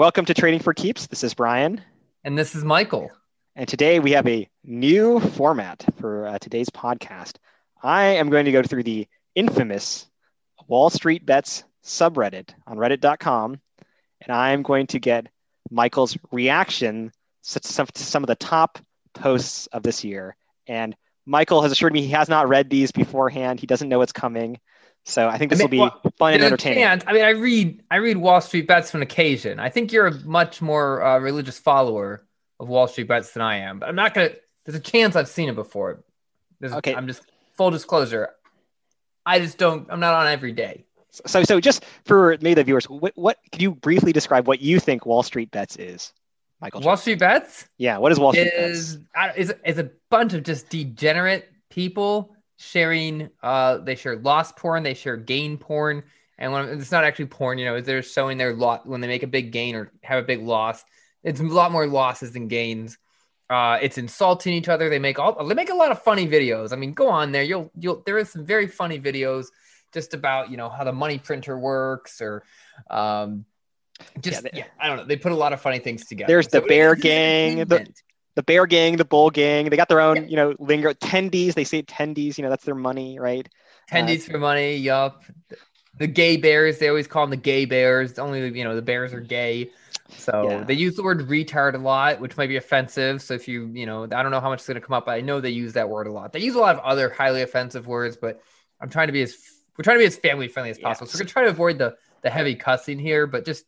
Welcome to Trading for Keeps. This is Brian. And this is Michael. And today we have a new format for uh, today's podcast. I am going to go through the infamous Wall Street Bets subreddit on reddit.com. And I'm going to get Michael's reaction to some, to some of the top posts of this year. And Michael has assured me he has not read these beforehand. He doesn't know what's coming. So I think this I mean, will be well, fun and entertaining. I mean, I read I read Wall Street Bets on occasion. I think you're a much more uh, religious follower of Wall Street Bets than I am. But I'm not gonna. There's a chance I've seen it before. There's, okay. I'm just full disclosure. I just don't. I'm not on every day. So, so just for me, the viewers, what, what could you briefly describe what you think Wall Street Bets is, Michael? Wall Street Bets? Yeah. What is Wall Street is, Bets? Is is a bunch of just degenerate people sharing uh they share loss porn they share gain porn. And when it's not actually porn you know they're showing their lot when they make a big gain or have a big loss it's a lot more losses than gains. Uh it's insulting each other. They make all they make a lot of funny videos. I mean go on there. You'll you'll there is some very funny videos just about you know how the money printer works or um just yeah, they, yeah, I don't know. They put a lot of funny things together. There's the Bear Gang, the, the Bear Gang, the Bull Gang. They got their own, yeah. you know, lingo. Tendies, they say tendies. You know, that's their money, right? Tendies uh, for money. Yup. The gay bears. They always call them the gay bears. Only you know the bears are gay. So yeah. they use the word retard a lot, which might be offensive. So if you, you know, I don't know how much is going to come up, but I know they use that word a lot. They use a lot of other highly offensive words, but I'm trying to be as we're trying to be as family friendly as possible. So we're gonna try to avoid the the heavy cussing here, but just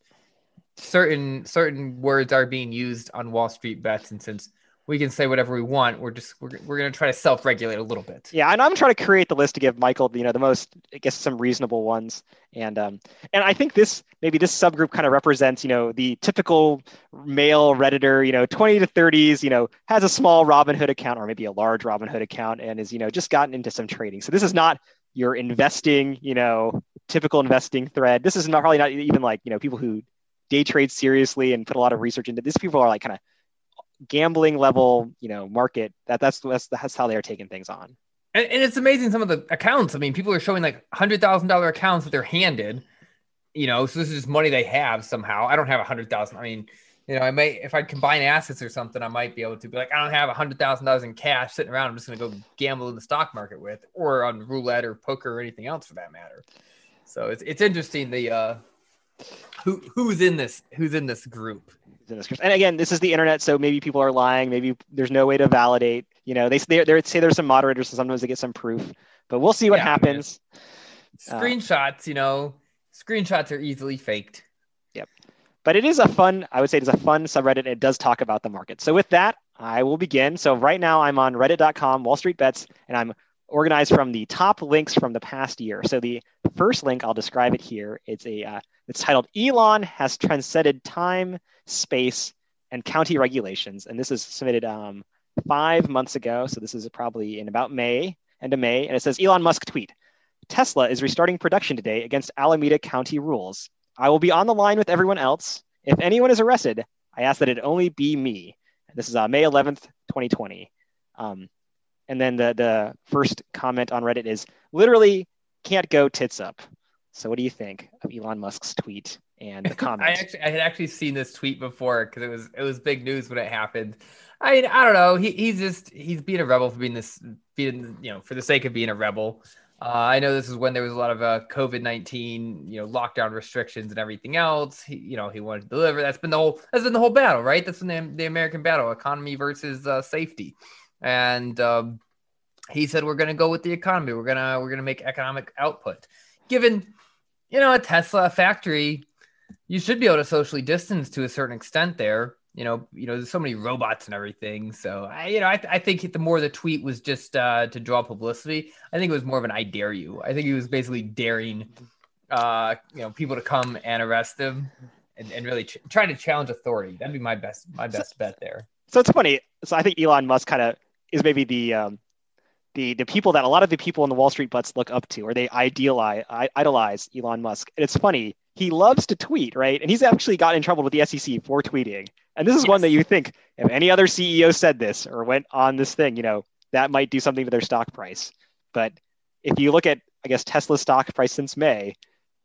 certain certain words are being used on Wall Street bets, and since we can say whatever we want. We're just we're, we're going to try to self-regulate a little bit. Yeah, and I'm trying to create the list to give Michael, you know, the most I guess some reasonable ones. And um and I think this maybe this subgroup kind of represents, you know, the typical male redditor, you know, 20 to 30s, you know, has a small Robinhood account or maybe a large Robinhood account and is, you know, just gotten into some trading. So this is not your investing, you know, typical investing thread. This is not probably not even like, you know, people who day trade seriously and put a lot of research into this. People are like kind of gambling level, you know, market. That that's that's that's how they are taking things on. And, and it's amazing some of the accounts. I mean, people are showing like hundred thousand dollar accounts that they're handed. You know, so this is just money they have somehow. I don't have a hundred thousand. I mean, you know, I may if I combine assets or something, I might be able to be like, I don't have a hundred thousand dollars in cash sitting around. I'm just gonna go gamble in the stock market with, or on roulette or poker or anything else for that matter. So it's it's interesting the uh, who who's in this who's in this group. And again, this is the internet, so maybe people are lying. Maybe there's no way to validate. You know, they they, they say there's some moderators, and sometimes they get some proof. But we'll see what yeah, happens. Screenshots, uh, you know, screenshots are easily faked. Yep. But it is a fun, I would say, it's a fun subreddit. It does talk about the market. So with that, I will begin. So right now, I'm on Reddit.com, Wall Street Bets, and I'm organized from the top links from the past year. So the first link, I'll describe it here. It's a uh, it's titled Elon has transcended time, space, and county regulations, and this is submitted um, five months ago. So this is probably in about May, end of May, and it says Elon Musk tweet: Tesla is restarting production today against Alameda County rules. I will be on the line with everyone else. If anyone is arrested, I ask that it only be me. This is uh, May 11th, 2020. Um, and then the the first comment on Reddit is literally can't go tits up. So what do you think of Elon Musk's tweet and the comment? I actually I had actually seen this tweet before because it was it was big news when it happened. I mean, I don't know. He, he's just he's being a rebel for being this being you know for the sake of being a rebel. Uh, I know this is when there was a lot of uh, COVID nineteen, you know, lockdown restrictions and everything else. He, you know, he wanted to deliver. That's been the whole. That's been the whole battle, right? That's been the, the American battle: economy versus uh, safety. And um, he said, "We're going to go with the economy. We're gonna we're gonna make economic output." Given you know, a Tesla factory, you should be able to socially distance to a certain extent there. You know, you know, there's so many robots and everything. So I, you know, I, I think the more the tweet was just uh, to draw publicity, I think it was more of an "I dare you." I think he was basically daring, uh, you know, people to come and arrest him, and, and really ch- trying to challenge authority. That'd be my best my best bet there. So it's funny. So I think Elon Musk kind of is maybe the um, the the people that a lot of the people in the Wall Street Bets look up to, or they idealize idolize Elon Musk. And it's funny, he loves to tweet, right? And he's actually got in trouble with the SEC for tweeting. And this is yes. one that you think if any other CEO said this or went on this thing, you know, that might do something to their stock price. But if you look at, I guess, Tesla's stock price since May,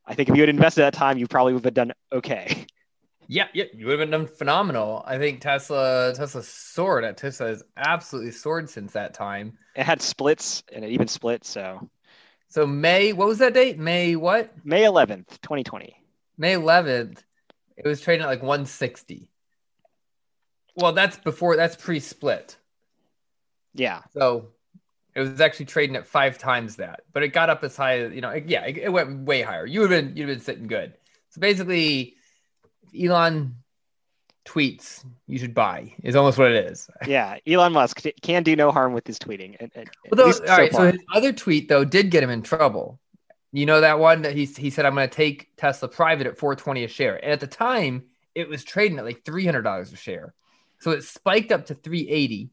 I think if you had invested that time, you probably would have done okay. Yeah, yeah, you would have been done phenomenal. I think Tesla Tesla soared. At uh, Tesla has absolutely soared since that time. It had splits and it even split. So, so May, what was that date? May what? May 11th, 2020. May 11th. It was trading at like 160. Well, that's before that's pre-split. Yeah. So it was actually trading at five times that, but it got up as high as you know. It, yeah, it, it went way higher. You would have been you'd have been sitting good. So basically, Elon tweets you should buy is almost what it is. Yeah, Elon Musk can do no harm with his tweeting. Well, all right, so his other tweet though did get him in trouble. You know that one that he he said I'm going to take Tesla private at 420 a share, and at the time it was trading at like 300 dollars a share, so it spiked up to 380,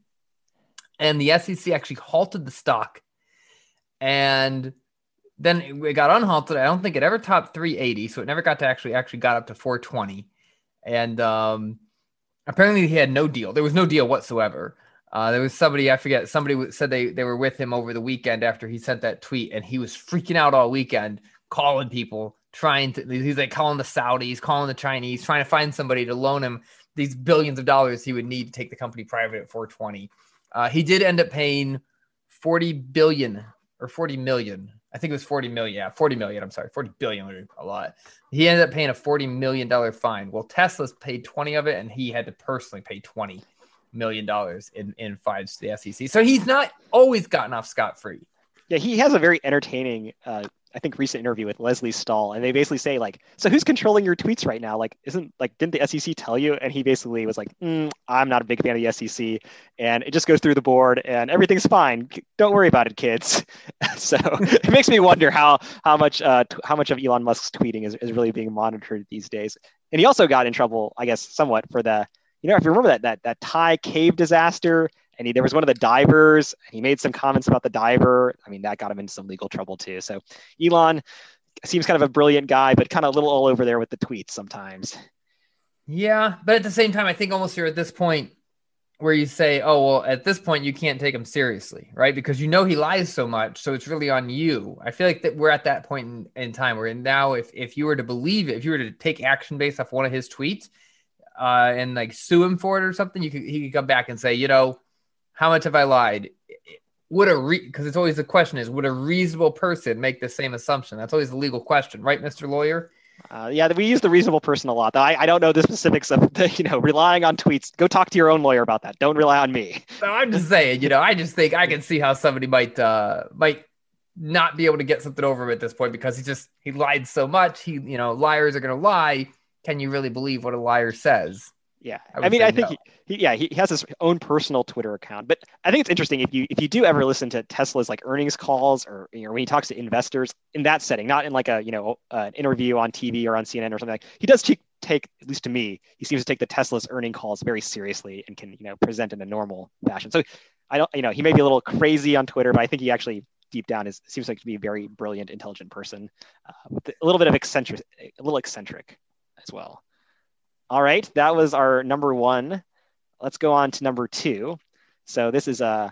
and the SEC actually halted the stock, and then it got unhalted. I don't think it ever topped 380, so it never got to actually actually got up to 420. And um, apparently he had no deal. There was no deal whatsoever. Uh, there was somebody I forget. Somebody said they they were with him over the weekend after he sent that tweet, and he was freaking out all weekend, calling people, trying to. He's like calling the Saudis, calling the Chinese, trying to find somebody to loan him these billions of dollars he would need to take the company private at 420. Uh, he did end up paying 40 billion or 40 million I think it was 40 million. Yeah, 40 million. I'm sorry, 40 billion, a lot. He ended up paying a 40 million dollar fine. Well, Tesla's paid 20 of it, and he had to personally pay 20 million dollars in, in fines to the SEC. So he's not always gotten off scot free. Yeah, he has a very entertaining uh, I think recent interview with Lesley Stahl, and they basically say like, "So who's controlling your tweets right now? Like, isn't like didn't the SEC tell you?" And he basically was like, mm, "I'm not a big fan of the SEC," and it just goes through the board, and everything's fine. Don't worry about it, kids. so it makes me wonder how how much uh, t- how much of Elon Musk's tweeting is, is really being monitored these days. And he also got in trouble, I guess, somewhat for the you know if you remember that that that Thai cave disaster and he, there was one of the divers. He made some comments about the diver. I mean, that got him into some legal trouble too. So Elon seems kind of a brilliant guy, but kind of a little all over there with the tweets sometimes. Yeah, but at the same time, I think almost you're at this point where you say, "Oh, well, at this point you can't take him seriously, right? Because you know he lies so much, so it's really on you." I feel like that we're at that point in, in time where now, if if you were to believe it, if you were to take action based off one of his tweets, uh, and like sue him for it or something, you could he could come back and say, you know, how much have I lied? Would a re because it's always the question is would a reasonable person make the same assumption? That's always the legal question, right, Mr. Lawyer? Uh, yeah, we use the reasonable person a lot. Though I, I don't know the specifics of the, you know relying on tweets. Go talk to your own lawyer about that. Don't rely on me. No, I'm just saying. You know, I just think I can see how somebody might uh, might not be able to get something over at this point because he just he lied so much. He you know liars are going to lie. Can you really believe what a liar says? Yeah, I, I mean, I think no. he, he, yeah, he has his own personal Twitter account. But I think it's interesting if you if you do ever listen to Tesla's like earnings calls or you know when he talks to investors in that setting, not in like a you know uh, an interview on TV or on CNN or something like. He does take, take at least to me, he seems to take the Tesla's earning calls very seriously and can you know present in a normal fashion. So I don't you know he may be a little crazy on Twitter, but I think he actually deep down is seems like to be a very brilliant, intelligent person uh, with a little bit of eccentric, a little eccentric as well. All right, that was our number one. Let's go on to number two. So this is uh,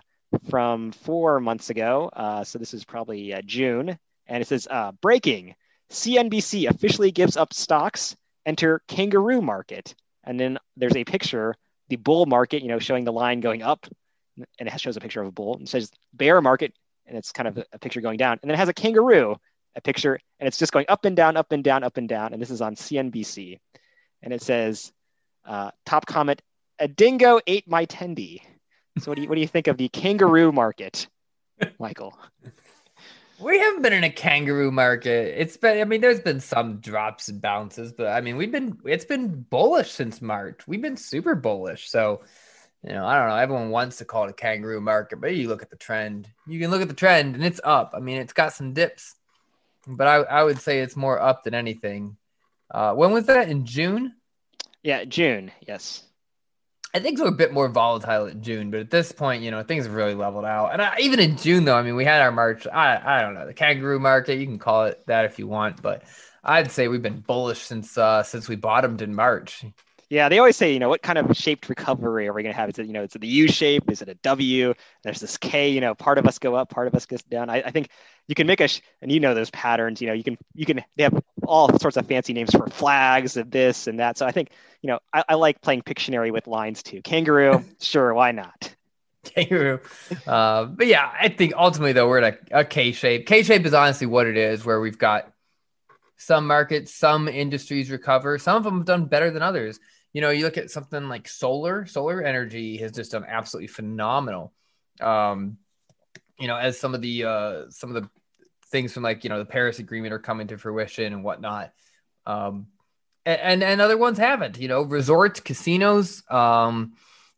from four months ago. Uh, so this is probably uh, June. And it says uh, breaking CNBC officially gives up stocks, enter kangaroo market. And then there's a picture, the bull market, you know, showing the line going up. And it shows a picture of a bull. And says bear market. And it's kind of a, picture going down. And then it has a kangaroo, a picture. And it's just going up and down, up and down, up and down. And this is on CNBC and it says, uh, top comment, a dingo ate my tendy. So what do you what do you think of the kangaroo market, Michael? We haven't been in a kangaroo market. It's been, I mean, there's been some drops and bounces, but I mean, we've been, it's been bullish since March. We've been super bullish. So, you know, I don't know. Everyone wants to call it a kangaroo market, but you look at the trend. You can look at the trend and it's up. I mean, it's got some dips, but I, I would say it's more up than anything. Uh, when was that? In June? Yeah, June. Yes. I think we're a bit more volatile in June, but at this point, you know, things have really leveled out. And I, even in June, though, I mean, we had our March. I, I don't know the kangaroo market. You can call it that if you want, but I'd say we've been bullish since uh, since we bottomed in March. Yeah, they always say, you know, what kind of shaped recovery are we going to have? Is it, you know, is it the U shape? Is it a W? There's this K, you know, part of us go up, part of us goes down. I, I think you can make a, sh- and you know those patterns, you know, you can, you can, they have all sorts of fancy names for flags and this and that. So I think you know I, I like playing Pictionary with lines too. Kangaroo, sure, why not? Kangaroo, uh, but yeah, I think ultimately though we're at a, a K shape. K shape is honestly what it is, where we've got some markets, some industries recover. Some of them have done better than others. You know, you look at something like solar. Solar energy has just done absolutely phenomenal. Um, you know, as some of the uh, some of the things from like you know the Paris Agreement are coming to fruition and whatnot. Um, and and other ones haven't. You know, resorts, casinos, um,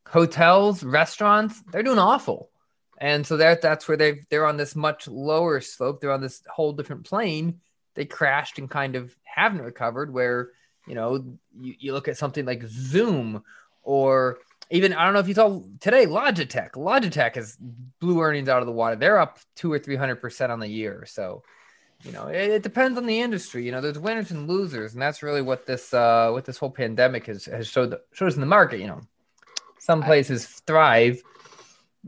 hotels, restaurants, they're doing awful. And so that that's where they they're on this much lower slope. They're on this whole different plane. They crashed and kind of haven't recovered. Where you know you, you look at something like Zoom or even I don't know if you saw today Logitech. Logitech has blew earnings out of the water. They're up two or three hundred percent on the year. So, you know, it, it, depends on the industry. You know, there's winners and losers, and that's really what this uh, what this whole pandemic has has showed showed us in the market. You know, some places thrive.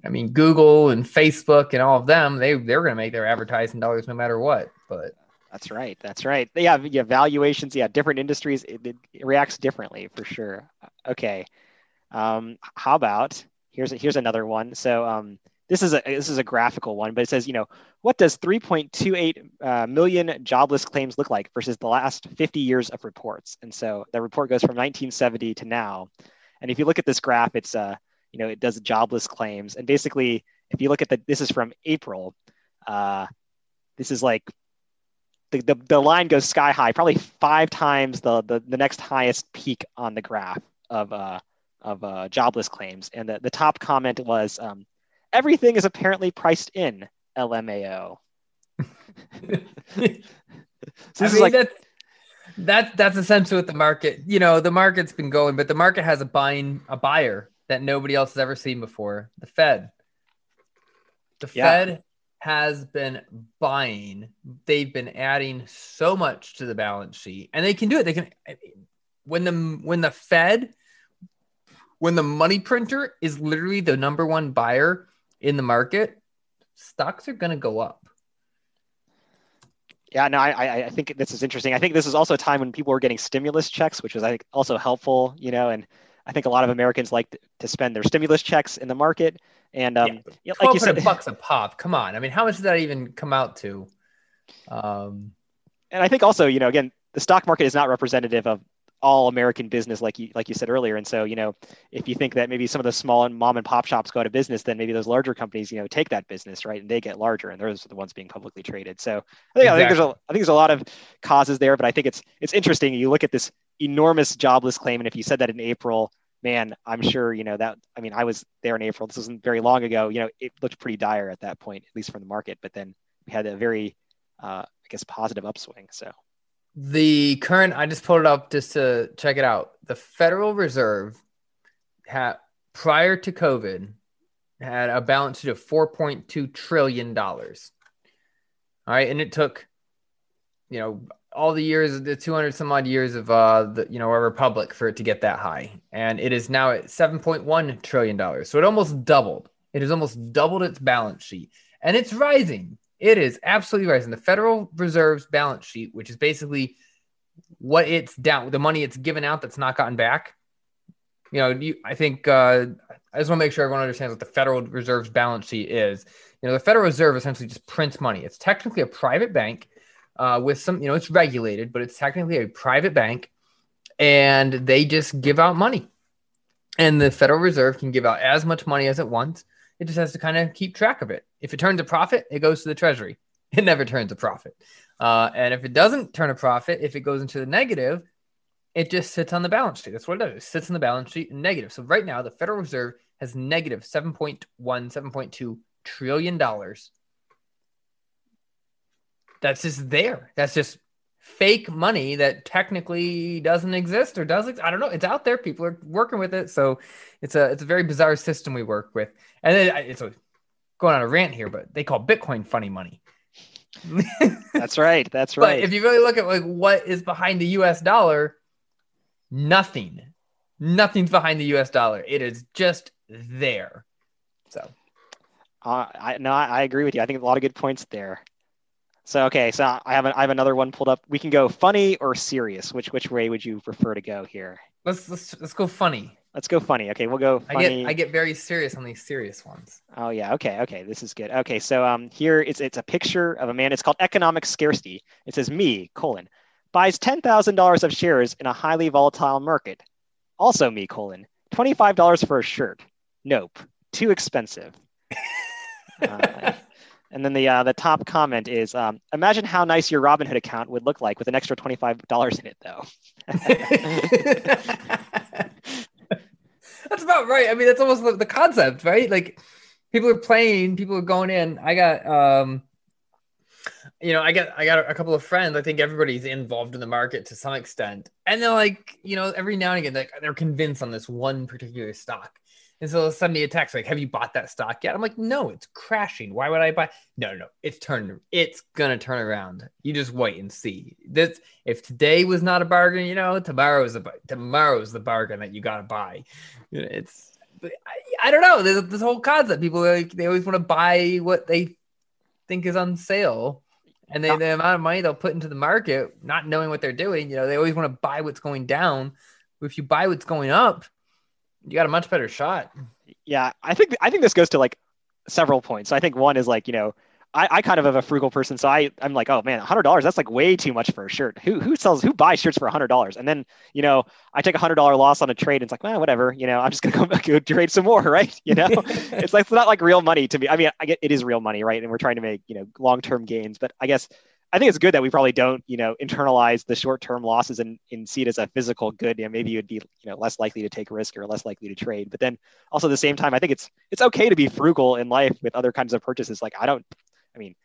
I mean, Google and Facebook and all of them, they they're going to make their advertising dollars no matter what. But that's right. That's right. Yeah, yeah. Valuations. Yeah, different industries. It, it reacts differently for sure. Okay. Um, how about here's here's another one. So um, this is a this is a graphical one, but it says you know what does 3.28 uh, million jobless claims look like versus the last 50 years of reports? And so the report goes from 1970 to now. And if you look at this graph, it's uh you know it does jobless claims, and basically if you look at the this is from April. Uh, this is like the, the, the line goes sky high, probably five times the, the, the next highest peak on the graph of uh, of uh, jobless claims. And the, the top comment was, um, everything is apparently priced in LMAO. so this I is mean, like that's, that's that's essentially what the market, you know, the market's been going, but the market has a buying a buyer that nobody else has ever seen before. The Fed. The yeah. Fed has been buying. They've been adding so much to the balance sheet, and they can do it. They can when the when the Fed when the money printer is literally the number one buyer in the market, stocks are going to go up. Yeah, no, I, I think this is interesting. I think this is also a time when people were getting stimulus checks, which was I think also helpful, you know, and I think a lot of Americans like to spend their stimulus checks in the market. And um, yeah, like you said, bucks a pop. Come on, I mean, how much does that even come out to? Um, and I think also, you know, again, the stock market is not representative of all American business, like you like you said earlier. And so, you know, if you think that maybe some of the small and mom and pop shops go out of business, then maybe those larger companies, you know, take that business, right, and they get larger, and those are the ones being publicly traded. So, I think, exactly. I think there's a I think there's a lot of causes there, but I think it's it's interesting. You look at this enormous jobless claim, and if you said that in April, man, I'm sure you know that. I mean, I was there in April. This wasn't very long ago. You know, it looked pretty dire at that point, at least from the market. But then we had a very, uh, I guess, positive upswing. So. The current, I just pulled it up just to check it out. The Federal Reserve had prior to COVID had a balance sheet of four point two trillion dollars. All right, and it took, you know, all the years, the two hundred some odd years of uh, the you know a republic for it to get that high, and it is now at seven point one trillion dollars. So it almost doubled. It has almost doubled its balance sheet, and it's rising. It is absolutely rising. The Federal Reserve's balance sheet, which is basically what it's down, the money it's given out that's not gotten back. You know, you, I think uh, I just want to make sure everyone understands what the Federal Reserve's balance sheet is. You know, the Federal Reserve essentially just prints money. It's technically a private bank uh, with some, you know, it's regulated, but it's technically a private bank, and they just give out money. And the Federal Reserve can give out as much money as it wants it just has to kind of keep track of it. If it turns a profit, it goes to the treasury. It never turns a profit. Uh, and if it doesn't turn a profit, if it goes into the negative, it just sits on the balance sheet. That's what it does. It sits on the balance sheet negative. So right now, the Federal Reserve has negative 7.1, 7.2 trillion dollars. That's just there. That's just fake money that technically doesn't exist or does exist. I don't know. It's out there. People are working with it. So it's a it's a very bizarre system we work with. And then it's a, going on a rant here, but they call Bitcoin funny money. that's right. That's right. But if you really look at like what is behind the US dollar, nothing. Nothing's behind the US dollar. It is just there. So uh, I no, I, I agree with you. I think a lot of good points there. So okay, so I have I have another one pulled up. We can go funny or serious. Which which way would you prefer to go here? Let's let's let's go funny. Let's go funny. Okay, we'll go funny. I get I get very serious on these serious ones. Oh yeah. Okay. Okay. This is good. Okay. So um here it's it's a picture of a man. It's called economic scarcity. It says me colon buys ten thousand dollars of shares in a highly volatile market. Also me colon twenty five dollars for a shirt. Nope. Too expensive. uh, and then the uh, the top comment is, um, imagine how nice your Robinhood account would look like with an extra twenty five dollars in it, though. about right. I mean, that's almost the concept, right? Like people are playing, people are going in. I got, um, you know, I got I got a couple of friends. I think everybody's involved in the market to some extent, and they're like, you know, every now and again, like they're convinced on this one particular stock and so they'll send me a text like, "Have you bought that stock yet?" I'm like, "No, it's crashing. Why would I buy?" No, no, no. It's turning. It's gonna turn around. You just wait and see. This if today was not a bargain, you know, tomorrow is a tomorrow is the bargain that you gotta buy. It's I, I don't know. There's this whole concept. People like they always want to buy what they think is on sale. And they, the amount of money they'll put into the market, not knowing what they're doing, you know, they always want to buy what's going down. If you buy what's going up, you got a much better shot. Yeah, I think I think this goes to like several points. So I think one is like you know I, I kind of have a frugal person, so I I'm like, oh man, hundred dollars that's like way too much for a shirt. Who who sells who buys shirts for hundred dollars? And then you know I take a hundred dollar loss on a trade. And it's like, well, whatever. You know, I'm just gonna go, go trade some more, right? You know, it's like it's not like real money to me. I mean, I get it is real money, right? And we're trying to make you know long term gains, but I guess I think it's good that we probably don't, you know, internalize the short-term losses and, and see it as a physical good. You know, maybe you'd be, you know, less likely to take risk or less likely to trade. But then also at the same time, I think it's it's okay to be frugal in life with other kinds of purchases. Like I don't, I mean,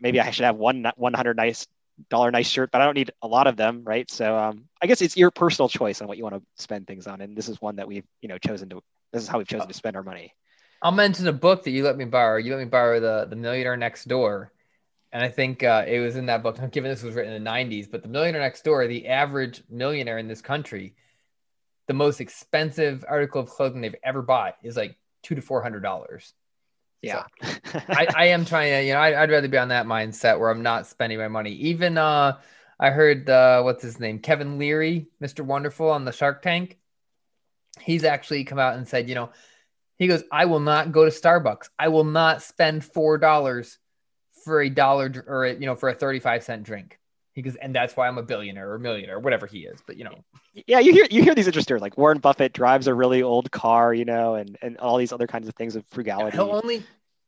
maybe I should have one one hundred nice dollar nice shirt, but I don't need a lot of them, right? So um, I guess it's your personal choice on what you want to spend things on, and this is one that we've, you know, chosen to. This is how we've chosen to spend our money. I'll mention a book that you let me borrow. You let me borrow the the Millionaire Next Door and I think uh, it was in that book. Given this was written in the '90s, but the Millionaire Next Door, the average millionaire in this country, the most expensive article of clothing they've ever bought is like two to four hundred dollars. Yeah, so I, I, am trying to, you know, I, would rather be on that mindset where I'm not spending my money. Even uh, I heard uh, what's his name, Kevin O'Leary, Mr. Wonderful on the Shark Tank. He's actually come out and said, you know, he goes, I will not go to Starbucks. I will not spend four dollars for a dollar or you know for a 35 cent drink. He goes and that's why i'm a billionaire or millionaire or whatever he is but you know. Yeah you hear you hear these interesting like warren buffett drives a really old car you know and and all these other kinds of things of frugality. He'll only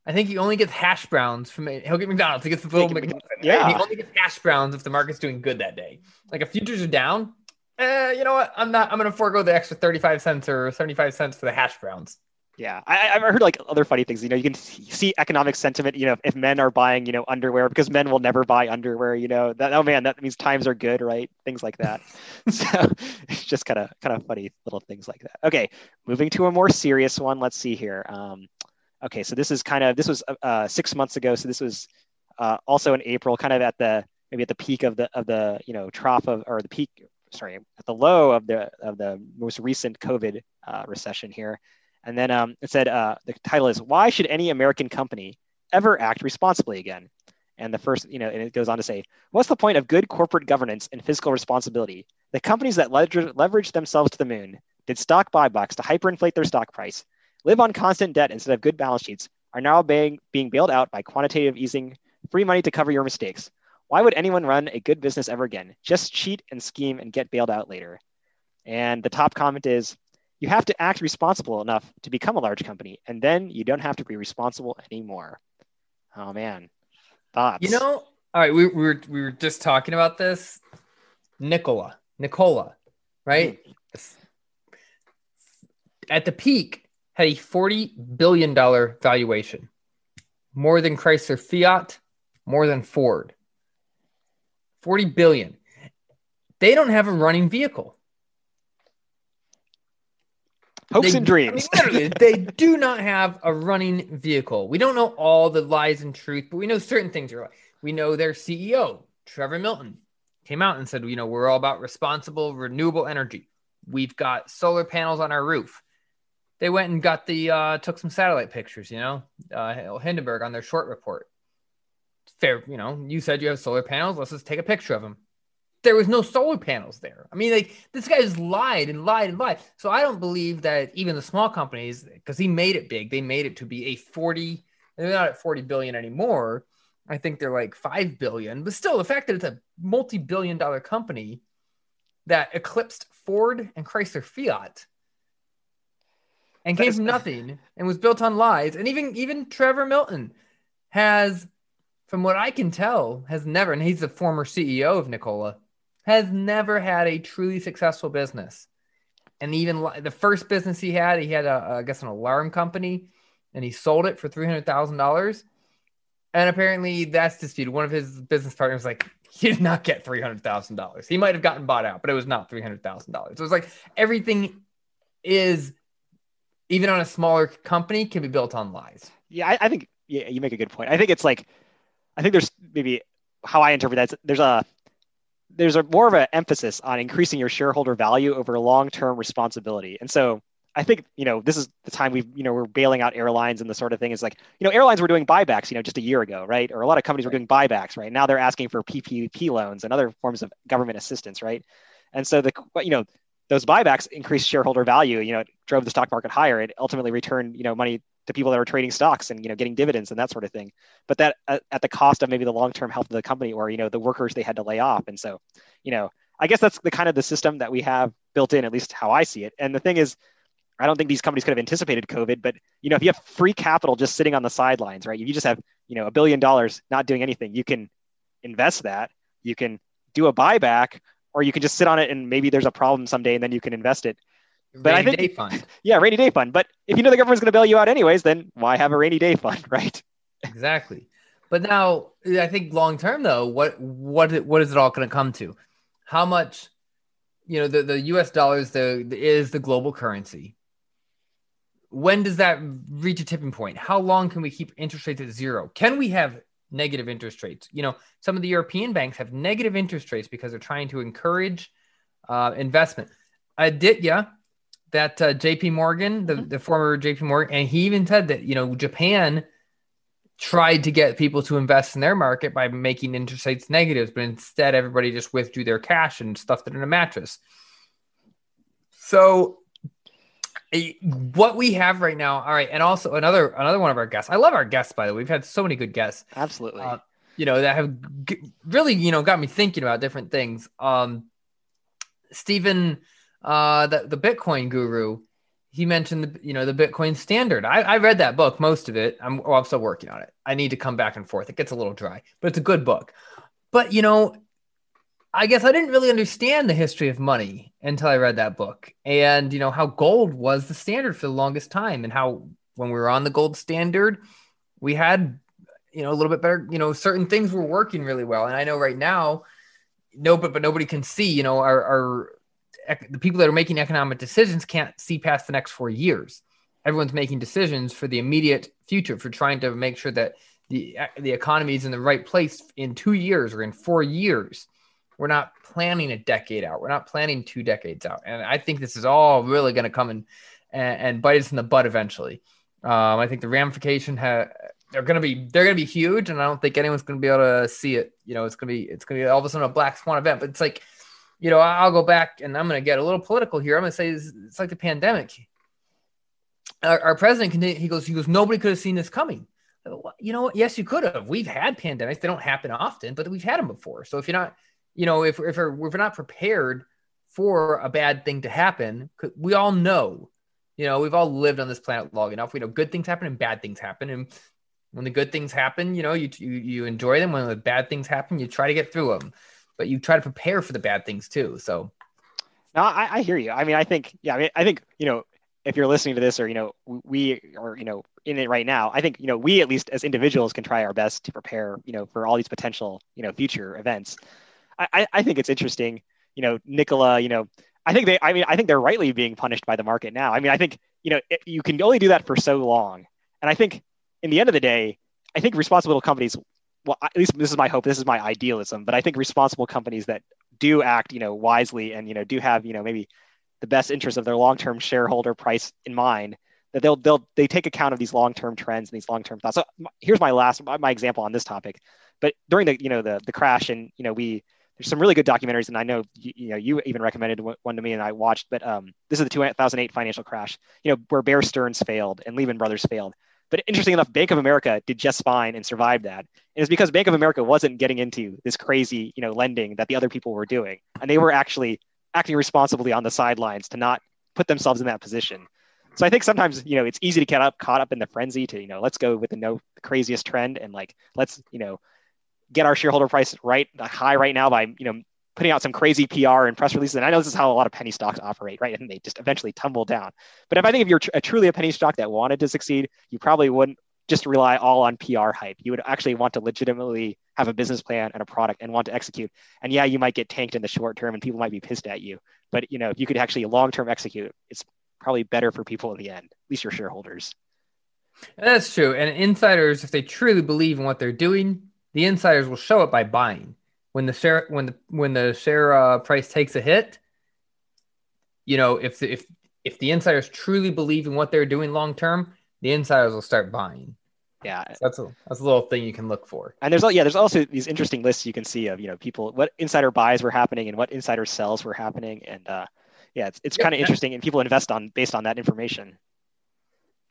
i think he only gets hash browns from he'll get mcdonald's he gets the little McMuffin, yeah. Right? he only gets hash browns if the market's doing good that day. Like if futures are down eh, you know what? I'm not i'm gonna forego the extra 35 cents or 75 cents for the hash browns yeah, I, have heard like other funny things. You know, you can see economic sentiment. You know, if men are buying, you know, underwear because men will never buy underwear. You know, that oh man, that means times are good, right? Things like that. so it's just kind of kind of funny little things like that. Okay, moving to a more serious one. Let's see here. Um, okay, so this is kind of this was uh, uh, six months ago. So this was uh, also in April, kind of at the maybe at the peak of the of the you know trough of or the peak. Sorry, at the low of the of the most recent COVID uh, recession here. And then um, it said uh, the title is Why Should Any American Company Ever Act Responsibly Again? And the first, you know, and it goes on to say, What's the point of good corporate governance and fiscal responsibility? The companies that leverage themselves to the moon, did stock buybacks to hyperinflate their stock price, live on constant debt instead of good balance sheets, are now being, being bailed out by quantitative easing, free money to cover your mistakes. Why would anyone run a good business ever again? Just cheat and scheme and get bailed out later. And the top comment is you have to act responsible enough to become a large company, and then you don't have to be responsible anymore. Oh man, thoughts? You know, all right, we, we were we were just talking about this. Nikola, Nikola, right? Mm. At the peak, had a forty billion dollar valuation, more than Chrysler Fiat, more than Ford. Forty billion. They don't have a running vehicle hopes they, and dreams. I mean, they do not have a running vehicle. We don't know all the lies and truth, but we know certain things are. We know their CEO, Trevor Milton, came out and said, you know, we're all about responsible, renewable energy. We've got solar panels on our roof. They went and got the uh, took some satellite pictures. You know, uh, Hindenburg on their short report. fair. You know, you said you have solar panels. Let's just take a picture of them. There was no solar panels there. I mean, like this guy just lied and lied and lied. So I don't believe that even the small companies, because he made it big, they made it to be a 40, they're not at 40 billion anymore. I think they're like 5 billion, but still the fact that it's a multi-billion dollar company that eclipsed Ford and Chrysler Fiat and came from nothing and was built on lies. And even even Trevor Milton has, from what I can tell, has never, and he's the former CEO of Nikola, has never had a truly successful business. And even the first business he had, he had a, I guess an alarm company, and he sold it for three hundred thousand dollars. And apparently that's disputed. One of his business partners like, he did not get three hundred thousand dollars. He might have gotten bought out, but it was not three hundred thousand dollars. It was like everything is even on a smaller company can be built on lies. Yeah, I, I think yeah, you make a good point. I think it's like, I think there's maybe how I interpret that. There's a there's a more of an emphasis on increasing your shareholder value over long-term responsibility. And so I think, you know, this is the time we've, you know, we're bailing out airlines and the sort of thing is like, you know, airlines were doing buybacks, you know, just a year ago, right? Or a lot of companies were doing buybacks, right? Now they're asking for PPP loans and other forms of government assistance, right? And so the, you know, those buybacks increased shareholder value. You know, it drove the stock market higher. It ultimately returned, you know, money to people that are trading stocks and you know getting dividends and that sort of thing. But that at, at the cost of maybe the long-term health of the company or you know the workers they had to lay off. And so, you know, I guess that's the kind of the system that we have built in, at least how I see it. And the thing is, I don't think these companies could have anticipated COVID, but you know, if you have free capital just sitting on the sidelines, right? If you just have, you know, a billion dollars not doing anything, you can invest that. You can do a buyback or you can just sit on it and maybe there's a problem someday and then you can invest it. But rainy I think, day fund. yeah, rainy day fund. But if you know the government's going to bail you out anyways, then why have a rainy day fund, right? exactly. But now, I think long term though, what what what is it all going to come to? How much, you know, the, the U.S. dollar is the is the global currency. When does that reach a tipping point? How long can we keep interest rates at zero? Can we have negative interest rates. You know, some of the European banks have negative interest rates because they're trying to encourage uh, investment. Aditya, that uh, JP Morgan, the, mm-hmm. the former JP Morgan, and he even said that, you know, Japan tried to get people to invest in their market by making interest rates negatives, but instead everybody just withdrew their cash and stuffed it in a mattress. So what we have right now all right and also another another one of our guests. I love our guests by the way. We've had so many good guests. Absolutely. Uh, you know that have g- really you know got me thinking about different things. Um stephen uh the, the bitcoin guru he mentioned the you know the bitcoin standard. I, I read that book most of it. I'm well, i'm still working on it. I need to come back and forth. It gets a little dry but it's a good book. But you know I guess I didn't really understand the history of money until I read that book and, you know, how gold was the standard for the longest time and how when we were on the gold standard, we had, you know, a little bit better, you know, certain things were working really well. And I know right now, no, but, but nobody can see, you know, our, our, the people that are making economic decisions can't see past the next four years. Everyone's making decisions for the immediate future for trying to make sure that the, the economy is in the right place in two years or in four years we're not planning a decade out. We're not planning two decades out. And I think this is all really going to come and, and, bite us in the butt eventually. Um, I think the ramification ha- they're going to be they're going to be huge, and I don't think anyone's going to be able to see it. You know, it's going to be it's going to be all of a sudden a black swan event. But it's like, you know, I'll go back and I'm going to get a little political here. I'm going to say it's, like the pandemic. Our, our president he goes he goes nobody could have seen this coming you know yes you could have we've had pandemics they don't happen often but we've had them before so if you're not you know, if, if, we're, if we're not prepared for a bad thing to happen, we all know, you know, we've all lived on this planet long enough. We know good things happen and bad things happen. And when the good things happen, you know, you, you, you enjoy them. When the bad things happen, you try to get through them, but you try to prepare for the bad things too. So, no, I, I hear you. I mean, I think, yeah, I mean, I think, you know, if you're listening to this or, you know, we are, you know, in it right now, I think, you know, we at least as individuals can try our best to prepare, you know, for all these potential, you know, future events. I, I think it's interesting. You know, Nikola, you know, I think they, I mean, I think they're rightly being punished by the market now. I mean, I think, you know, it, you can only do that for so long. And I think in the end of the day, I think responsible companies, well, at least this is my hope, this is my idealism, but I think responsible companies that do act, you know, wisely and, you know, do have, you know, maybe the best interest of their long-term shareholder price in mind, that they'll, they'll, they take account of these long-term trends and these long-term thoughts. So here's my last, my example on this topic but during the you know the the crash and you know we there's some really good documentaries and I know you, you know you even recommended one to me and I watched but um this is the 2008 financial crash you know where Bear Stearns failed and Lehman Brothers failed but interesting enough Bank of America did just fine and survived that. And it's because Bank of America wasn't getting into this crazy you know lending that the other people were doing. And they were actually acting responsibly on the sidelines to not put themselves in that position. So I think sometimes you know it's easy to get up caught up in the frenzy to you know let's go with the no the craziest trend and like let's you know get our shareholder price right high right now by you know putting out some crazy PR and press releases. And I know this is how a lot of penny stocks operate, right? And they just eventually tumble down. But if I think if you're tr- truly a penny stock that wanted to succeed, you probably wouldn't just rely all on PR hype. You would actually want to legitimately have a business plan and a product and want to execute. And yeah, you might get tanked in the short term and people might be pissed at you. But you know, if you could actually long term execute, it's probably better for people in the end, at least your shareholders. That's true. And insiders, if they truly believe in what they're doing, the insiders will show it by buying. When the share when the when the share uh, price takes a hit, you know, if the, if if the insiders truly believe in what they're doing long term, the insiders will start buying. Yeah, so that's a that's a little thing you can look for. And there's yeah, there's also these interesting lists you can see of you know people what insider buys were happening and what insider sells were happening, and uh, yeah, it's it's yep. kind of interesting, and people invest on based on that information.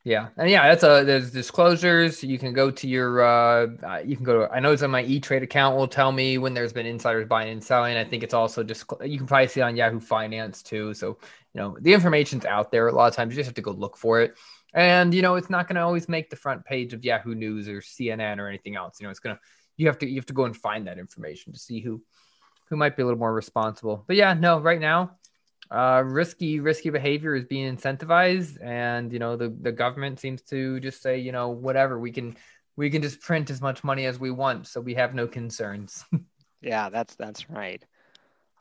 Yeah, and yeah, that's a there's disclosures. You can go to your uh, uh, you can go to I know it's on my E Trade account will tell me when there's been insiders buying and selling. I think it's also just you can probably see it on Yahoo Finance too. So you know the information's out there. A lot of times you just have to go look for it, and you know it's not going to always make the front page of Yahoo News or CNN or anything else. You know it's gonna you have to you have to go and find that information to see who who might be a little more responsible. But yeah, no, right now uh, risky risky behavior is being incentivized and you know the, the government seems to just say you know whatever we can we can just print as much money as we want so we have no concerns. Yeah that's that's right.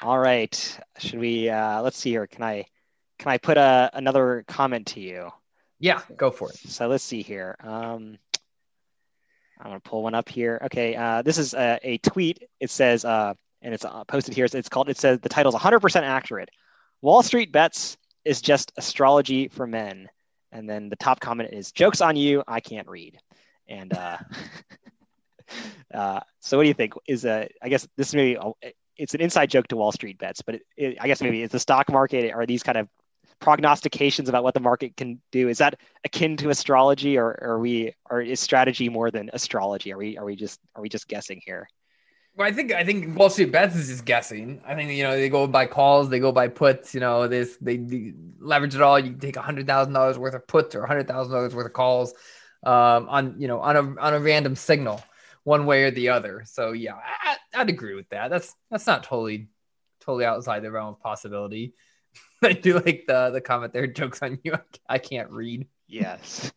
All right should we uh let's see here can i can i put a another comment to you? Yeah go for it. So let's see here um i'm gonna pull one up here. Okay uh this is a, a tweet. It says uh and it's uh, posted here. It's called it says the title is 100% accurate Wall Street Bets is just astrology for men. And then the top comment is jokes on you. I can't read. And uh, uh, so what do you think is a, I guess this maybe oh, it's an inside joke to Wall Street bets, but it, it, I guess maybe it's the stock market. Are these kind of prognostications about what the market can do? Is that akin to astrology or, or are we, or is strategy more than astrology? Are we, are we just, are we just guessing here? Well, I think I think Wall Street bets is just guessing. I think you know they go by calls, they go by puts. You know, this they, they leverage it all. You take a hundred thousand dollars worth of puts or a hundred thousand dollars worth of calls um, on you know on a on a random signal, one way or the other. So yeah, I, I'd agree with that. That's that's not totally totally outside the realm of possibility. I do like the the comment there. Jokes on you. I can't read. Yes.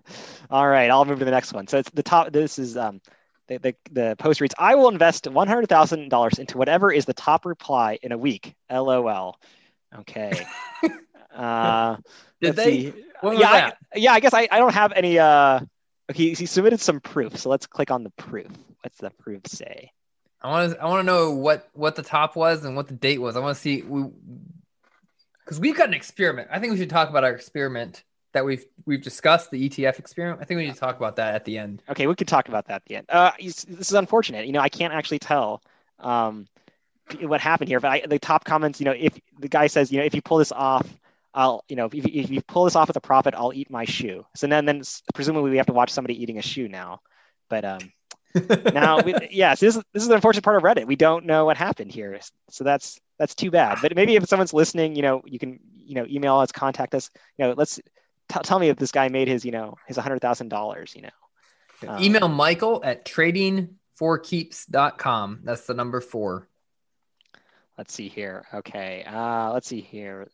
all right, I'll move to the next one. So it's the top. This is um the, the, the post reads, I will invest $100,000 into whatever is the top reply in a week. LOL. Okay. uh, Did they? yeah, I, yeah, I guess I, I don't have any. Uh, okay, he submitted some proof. So let's click on the proof. What's the proof say? I want to I want to know what what the top was and what the date was. I want to see we because we've got an experiment. I think we should talk about our experiment that we've we've discussed the ETF experiment. I think we need to talk about that at the end. Okay, we could talk about that at the end. Uh, this is unfortunate. You know, I can't actually tell um, what happened here. But I, the top comments, you know, if the guy says, you know, if you pull this off, I'll, you know, if, if you pull this off with a profit, I'll eat my shoe. So then, then presumably we have to watch somebody eating a shoe now. But um, now, we, yeah, so this is this is the unfortunate part of Reddit. We don't know what happened here, so that's that's too bad. But maybe if someone's listening, you know, you can you know email us, contact us. You know, let's t- tell me if this guy made his, you know, his hundred thousand dollars, you know. Um, Email Michael at tradingforkeeps.com. That's the number four. Let's see here. Okay. Uh, let's see here.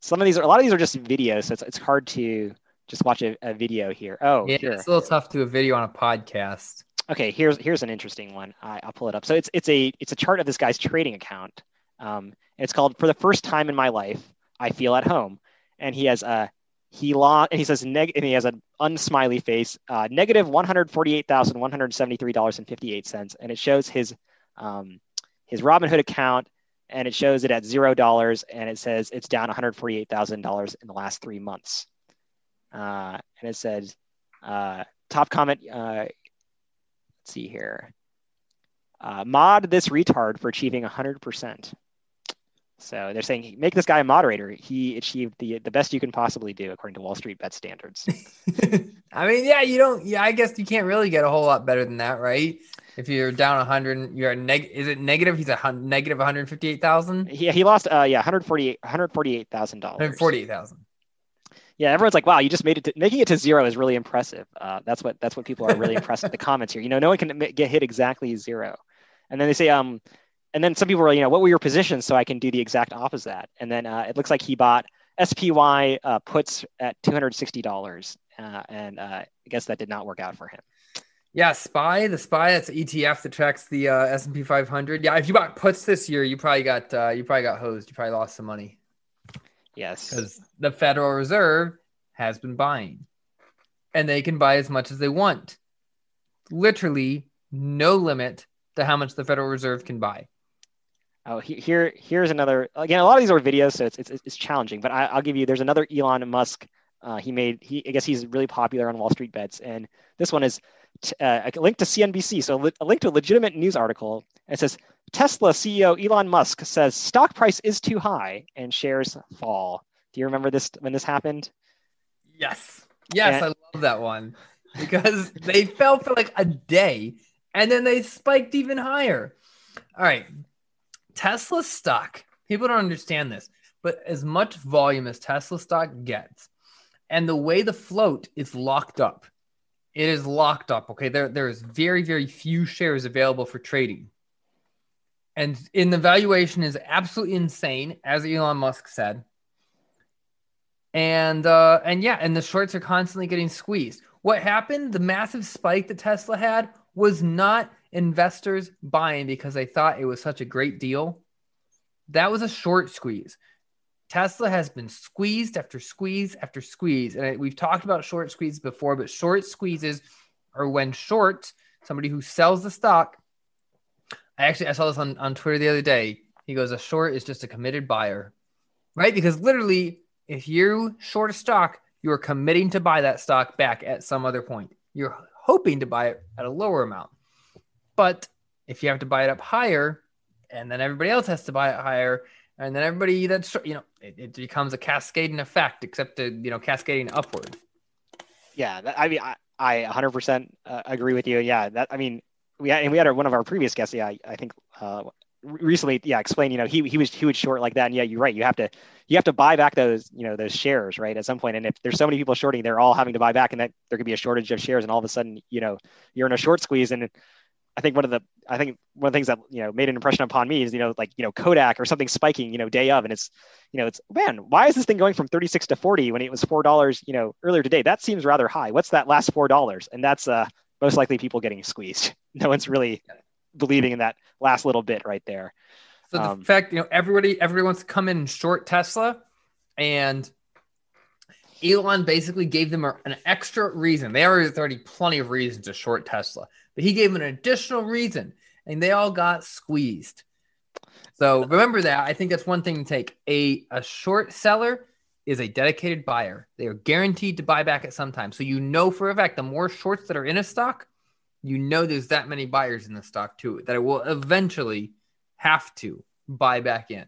Some of these are a lot of these are just videos, so it's, it's hard to just watch a, a video here. Oh, yeah, here. it's a little tough to a video on a podcast. Okay, here's here's an interesting one. I, will pull it up. So it's it's a it's a chart of this guy's trading account. Um, it's called "For the First Time in My Life, I Feel at Home," and he has a he lost and he says neg- and he has an unsmiley face uh, negative $148,173.58 and it shows his um, his Robinhood account and it shows it at zero dollars and it says it's down $148,000 in the last three months. Uh, and it says uh, top comment uh, let's see here. Uh, mod this retard for achieving 100%. So they're saying make this guy a moderator. He achieved the the best you can possibly do according to Wall Street Bet standards. I mean, yeah, you don't. Yeah, I guess you can't really get a whole lot better than that, right? If you're down 100, you're a neg. Is it negative? He's a hun- negative 158,000. Yeah, he lost. Uh, yeah, 148 148,000 dollars. 148,000. Yeah, everyone's like, "Wow, you just made it. To, making it to zero is really impressive." Uh, that's what that's what people are really impressed with the comments here. You know, no one can get hit exactly zero, and then they say, um, and then some people were, you know, what were your positions so I can do the exact opposite of that? And then uh, it looks like he bought SPY uh, puts at $260. Uh, and uh, I guess that did not work out for him. Yeah, SPY, the SPY, that's ETF that tracks the uh, S&P 500. Yeah, if you bought puts this year, you probably got uh, you probably got hosed. You probably lost some money. Yes, because the Federal Reserve has been buying, and they can buy as much as they want. Literally, no limit to how much the Federal Reserve can buy. Oh, here, here's another. Again, a lot of these are videos, so it's it's, it's challenging. But I, will give you. There's another Elon Musk. Uh, he made. He I guess he's really popular on Wall Street bets, and this one is t- uh, a link to CNBC. So a link to a legitimate news article. It says Tesla CEO Elon Musk says stock price is too high and shares fall. Do you remember this when this happened? Yes. Yes, and, I love that one because they fell for like a day and then they spiked even higher. All right. Tesla stock, people don't understand this, but as much volume as Tesla stock gets, and the way the float is locked up, it is locked up. Okay. There, there's very, very few shares available for trading. And in the valuation is absolutely insane, as Elon Musk said. And uh, and yeah, and the shorts are constantly getting squeezed. What happened? The massive spike that Tesla had was not investors buying because they thought it was such a great deal. That was a short squeeze. Tesla has been squeezed after squeeze after squeeze. And we've talked about short squeezes before, but short squeezes are when short, somebody who sells the stock. I actually I saw this on, on Twitter the other day. He goes, a short is just a committed buyer. Right? Because literally, if you short a stock, you are committing to buy that stock back at some other point. You're hoping to buy it at a lower amount. But if you have to buy it up higher, and then everybody else has to buy it higher, and then everybody that's you know it, it becomes a cascading effect, except to you know cascading upward. Yeah, that, I mean, I, I 100% uh, agree with you. Yeah, that I mean, we had, and we had our, one of our previous guests. Yeah, I, I think uh, recently, yeah, explain. You know, he he was was short like that, and yeah, you're right. You have to you have to buy back those you know those shares right at some point. And if there's so many people shorting, they're all having to buy back, and that there could be a shortage of shares, and all of a sudden, you know, you're in a short squeeze, and I think one of the I think one of the things that you know made an impression upon me is you know like you know Kodak or something spiking you know day of. And it's you know it's man why is this thing going from 36 to 40 when it was four dollars you know earlier today? That seems rather high. What's that last four dollars? And that's uh most likely people getting squeezed. No one's really believing in that last little bit right there. So the um, fact you know everybody everybody wants to come in short Tesla and Elon basically gave them an extra reason. They already already plenty of reasons to short Tesla, but he gave them an additional reason, and they all got squeezed. So remember that. I think that's one thing to take. A a short seller is a dedicated buyer. They are guaranteed to buy back at some time. So you know for a fact the more shorts that are in a stock, you know there's that many buyers in the stock too that it will eventually have to buy back in.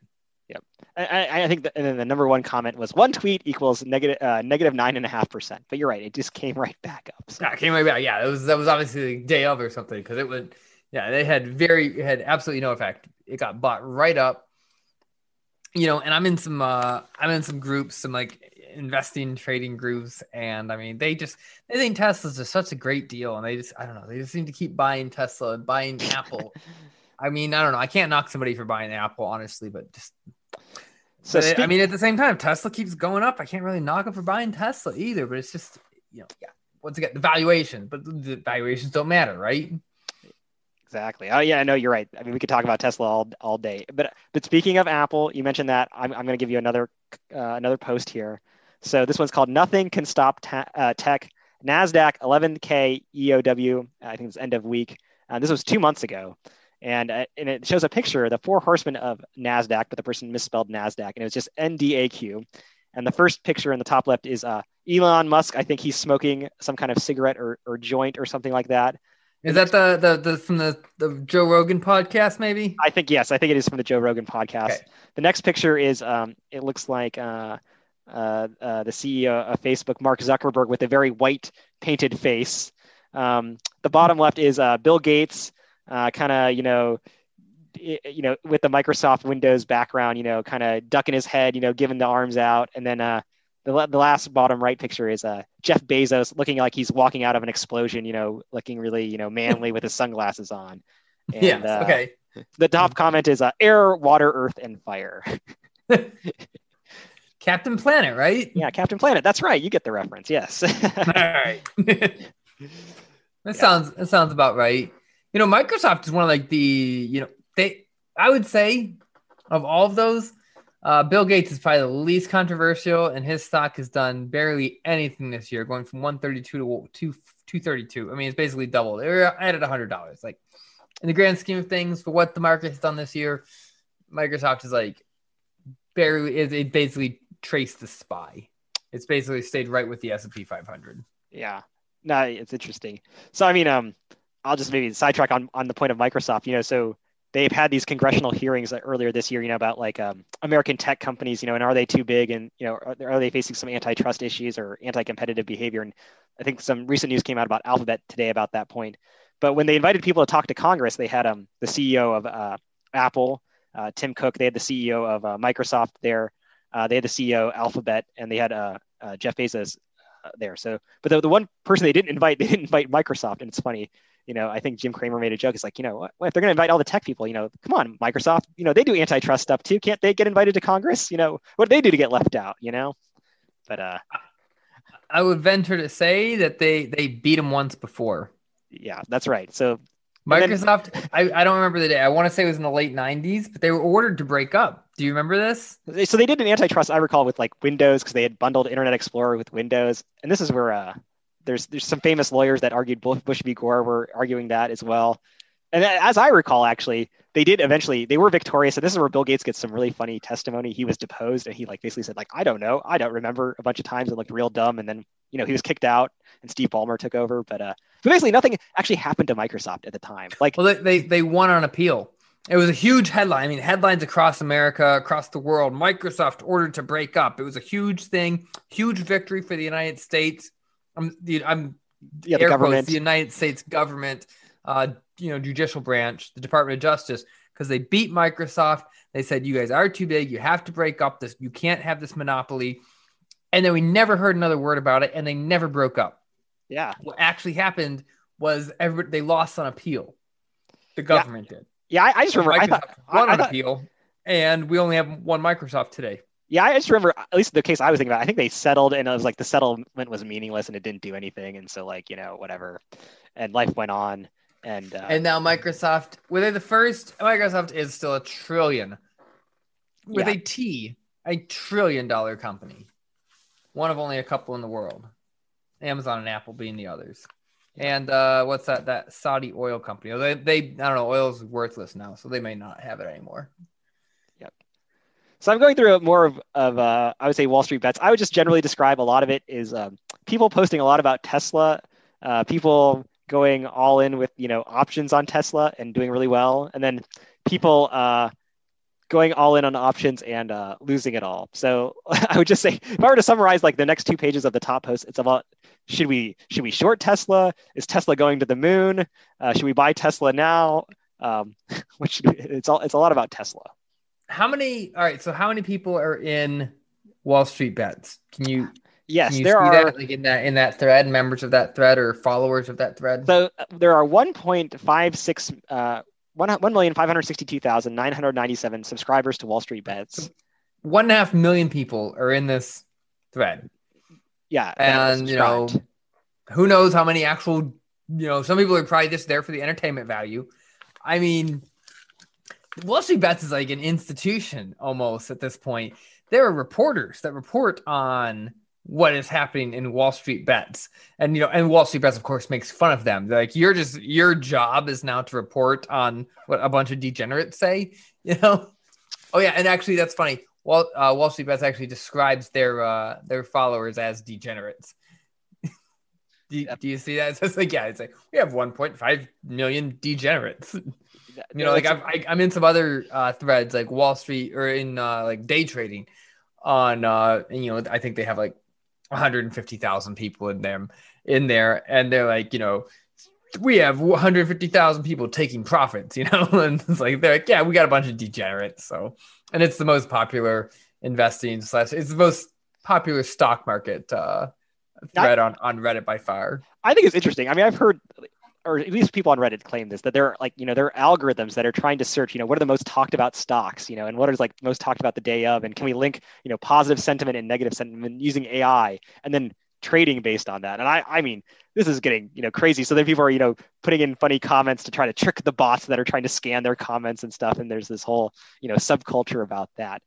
I, I think that, and then the number one comment was one tweet equals negative uh, negative nine and a half percent. But you're right, it just came right back up. So. Yeah, it came right back. Yeah, it was that was obviously the day of or something because it would. Yeah, they had very had absolutely no effect. It got bought right up. You know, and I'm in some uh I'm in some groups, some like investing trading groups, and I mean they just they think Tesla's just such a great deal, and they just I don't know they just seem to keep buying Tesla and buying Apple. I mean, I don't know. I can't knock somebody for buying Apple, honestly, but just so speak- I mean, at the same time, Tesla keeps going up. I can't really knock them for buying Tesla either, but it's just you know, yeah. Once again, the valuation, but the valuations don't matter, right? Exactly. Oh yeah, I know you're right. I mean, we could talk about Tesla all, all day. But but speaking of Apple, you mentioned that. I'm I'm going to give you another uh, another post here. So this one's called "Nothing Can Stop ta- uh, Tech." Nasdaq 11K EOW. I think it's end of week. Uh, this was two months ago and uh, and it shows a picture of the four horsemen of Nasdaq, but the person misspelled Nasdaq, and it was just NDAQ. And the first picture in the top left is uh, Elon Musk. I think he's smoking some kind of cigarette or, or joint or something like that. Is that the, the the from the, the Joe Rogan podcast? Maybe. I think yes. I think it is from the Joe Rogan podcast. Okay. The next picture is um, it looks like uh, uh, uh, the CEO of Facebook, Mark Zuckerberg, with a very white painted face. Um, the bottom left is uh, Bill Gates, uh, kind of you know, you know, with the Microsoft Windows background, you know, kind of ducking his head, you know, giving the arms out, and then uh, the the last bottom right picture is uh, Jeff Bezos looking like he's walking out of an explosion, you know, looking really you know manly with his sunglasses on. And, yes. uh, okay. The top comment is uh, air, water, earth, and fire. Captain Planet, right? yeah, Captain Planet. That's right. You get the reference. Yes. All right. that Yeah. sounds that sounds about right. You know, Microsoft is one of like the you know they I would say of all of those, uh, Bill Gates is probably the least controversial, and his stock has done barely anything this year, going from 132 to two 232. I mean, it's basically doubled. They're at hundred dollars. Like in the grand scheme of things, for what the market has done this year, Microsoft is like barely. It, it basically traced the SPY. It's basically stayed right with the S and P 500. yeah. No, it's interesting. So I mean, um, I'll just maybe sidetrack on on the point of Microsoft. You know, so they've had these congressional hearings earlier this year. You know, about like um, American tech companies. You know, and are they too big? And you know, are, are they facing some antitrust issues or anti-competitive behavior? And I think some recent news came out about Alphabet today about that point. But when they invited people to talk to Congress, they had um, the CEO of uh, Apple, uh, Tim Cook. They had the CEO of uh, Microsoft there. Uh, they had the CEO Alphabet, and they had uh, uh, Jeff Bezos there. So, but the, the one person they didn't invite, they didn't invite Microsoft, and it's funny. You know, I think Jim Cramer made a joke. It's like, you know, what, if they're going to invite all the tech people, you know, come on, Microsoft. You know, they do antitrust stuff too. Can't they get invited to Congress? You know, what do they do to get left out? You know, but uh, I would venture to say that they they beat them once before. yeah, that's right. So And then- Microsoft, I, I don't remember the day. I want to say it was in the late 90s, but they were ordered to break up. Do you remember this? So they did an antitrust i recall with like windows because they had bundled internet explorer with windows and this is where uh, there's there's some famous lawyers that argued both bush v gore were arguing that as well and as i recall actually they did eventually they were victorious and this is where bill gates gets some really funny testimony he was deposed and he like basically said like i don't know i don't remember a bunch of times it looked real dumb and then you know he was kicked out and steve ballmer took over but uh but basically nothing actually happened to microsoft at the time like Well, they, they, they won on appeal. It was a huge headline. I mean, headlines across America, across the world. Microsoft ordered to break up. It was a huge thing, huge victory for the United States. I'm, the, I'm yeah the air quotes, the United States government, uh, you know, judicial branch, the Department of Justice, because they beat Microsoft. They said, "You guys are too big. You have to break up this. You can't have this monopoly." And then we never heard another word about it, and they never broke up. yeah What actually happened was every, they lost on appeal. The government did. yeah i, I just remember i Microsoft thought won I- I on thought- appeal, and we only have one Microsoft today. Yeah, I just remember at least the case I was thinking about. I think they settled, and it was like the settlement was meaningless, and it didn't do anything, and so like you know whatever, and life went on, and, uh, And now Microsoft, were they the first? Microsoft is still a trillion with Yeah. a T, a trillion dollar company. One of only a couple in the world. Amazon and Apple being the others. And uh, what's that? That Saudi oil company. They, they, I don't know. Oil is worthless now, so they may not have it anymore. So I'm going through more of, of uh, I would say Wall Street bets. I would just generally describe a lot of it is um, people posting a lot about Tesla, uh, people going all in with you know options on Tesla and doing really well, and then people uh, going all in on options and uh, losing it all. So I would just say if I were to summarize like the next two pages of the top post, it's about should we should we short Tesla? Is Tesla going to the moon? Uh, should we buy Tesla now? Um, it's all it's a lot about Tesla. How many? All right. So how many people are in Wall Street bets? Can you Yes, Can you there are. that, like in that in that thread, members of that thread or followers of that thread? So uh, there are 1.56 uh, 1,562,997 subscribers to Wall Street Bets. One and a half million people are in this thread, Yeah, and you know, who knows how many actual? You know, some people are probably just there for the entertainment value. I mean, Wall Street Bets is like an institution almost at this point. There are reporters that report on what is happening in Wall Street Bets, and you know, and Wall Street Bets, of course, makes fun of them. They're like, you're just your job is now to report on what a bunch of degenerates say. You know? Oh yeah, and actually, that's funny. Wall uh, Wall Street Bets actually describes their uh, their followers as degenerates. Do you, do you see that? It's like, yeah, it's like we have 1.5 million degenerates. You know, like I've, I, am in some other uh, threads, like Wall Street or in uh, like day trading on, uh, and, you know, I think they have like 150,000 people in them in there, and they're like, you know, we have 150,000 people taking profits, you know, and it's like they're like, yeah, we got a bunch of degenerates. So, and it's the most popular investing slash it's the most popular stock market uh, thread on on Reddit by far. I think it's interesting. I mean, I've heard or at least people on Reddit claim this that they're like, you know, there are algorithms that are trying to search, you know, what are the most talked about stocks, you know, and what is like most talked about the day of, and can we link, you know, positive sentiment and negative sentiment using AI, and then trading based on that. And I, I mean, this is getting, you know, crazy. So then people are, you know, putting in funny comments to try to trick the bots that are trying to scan their comments and stuff. And there's this whole, you know, subculture about that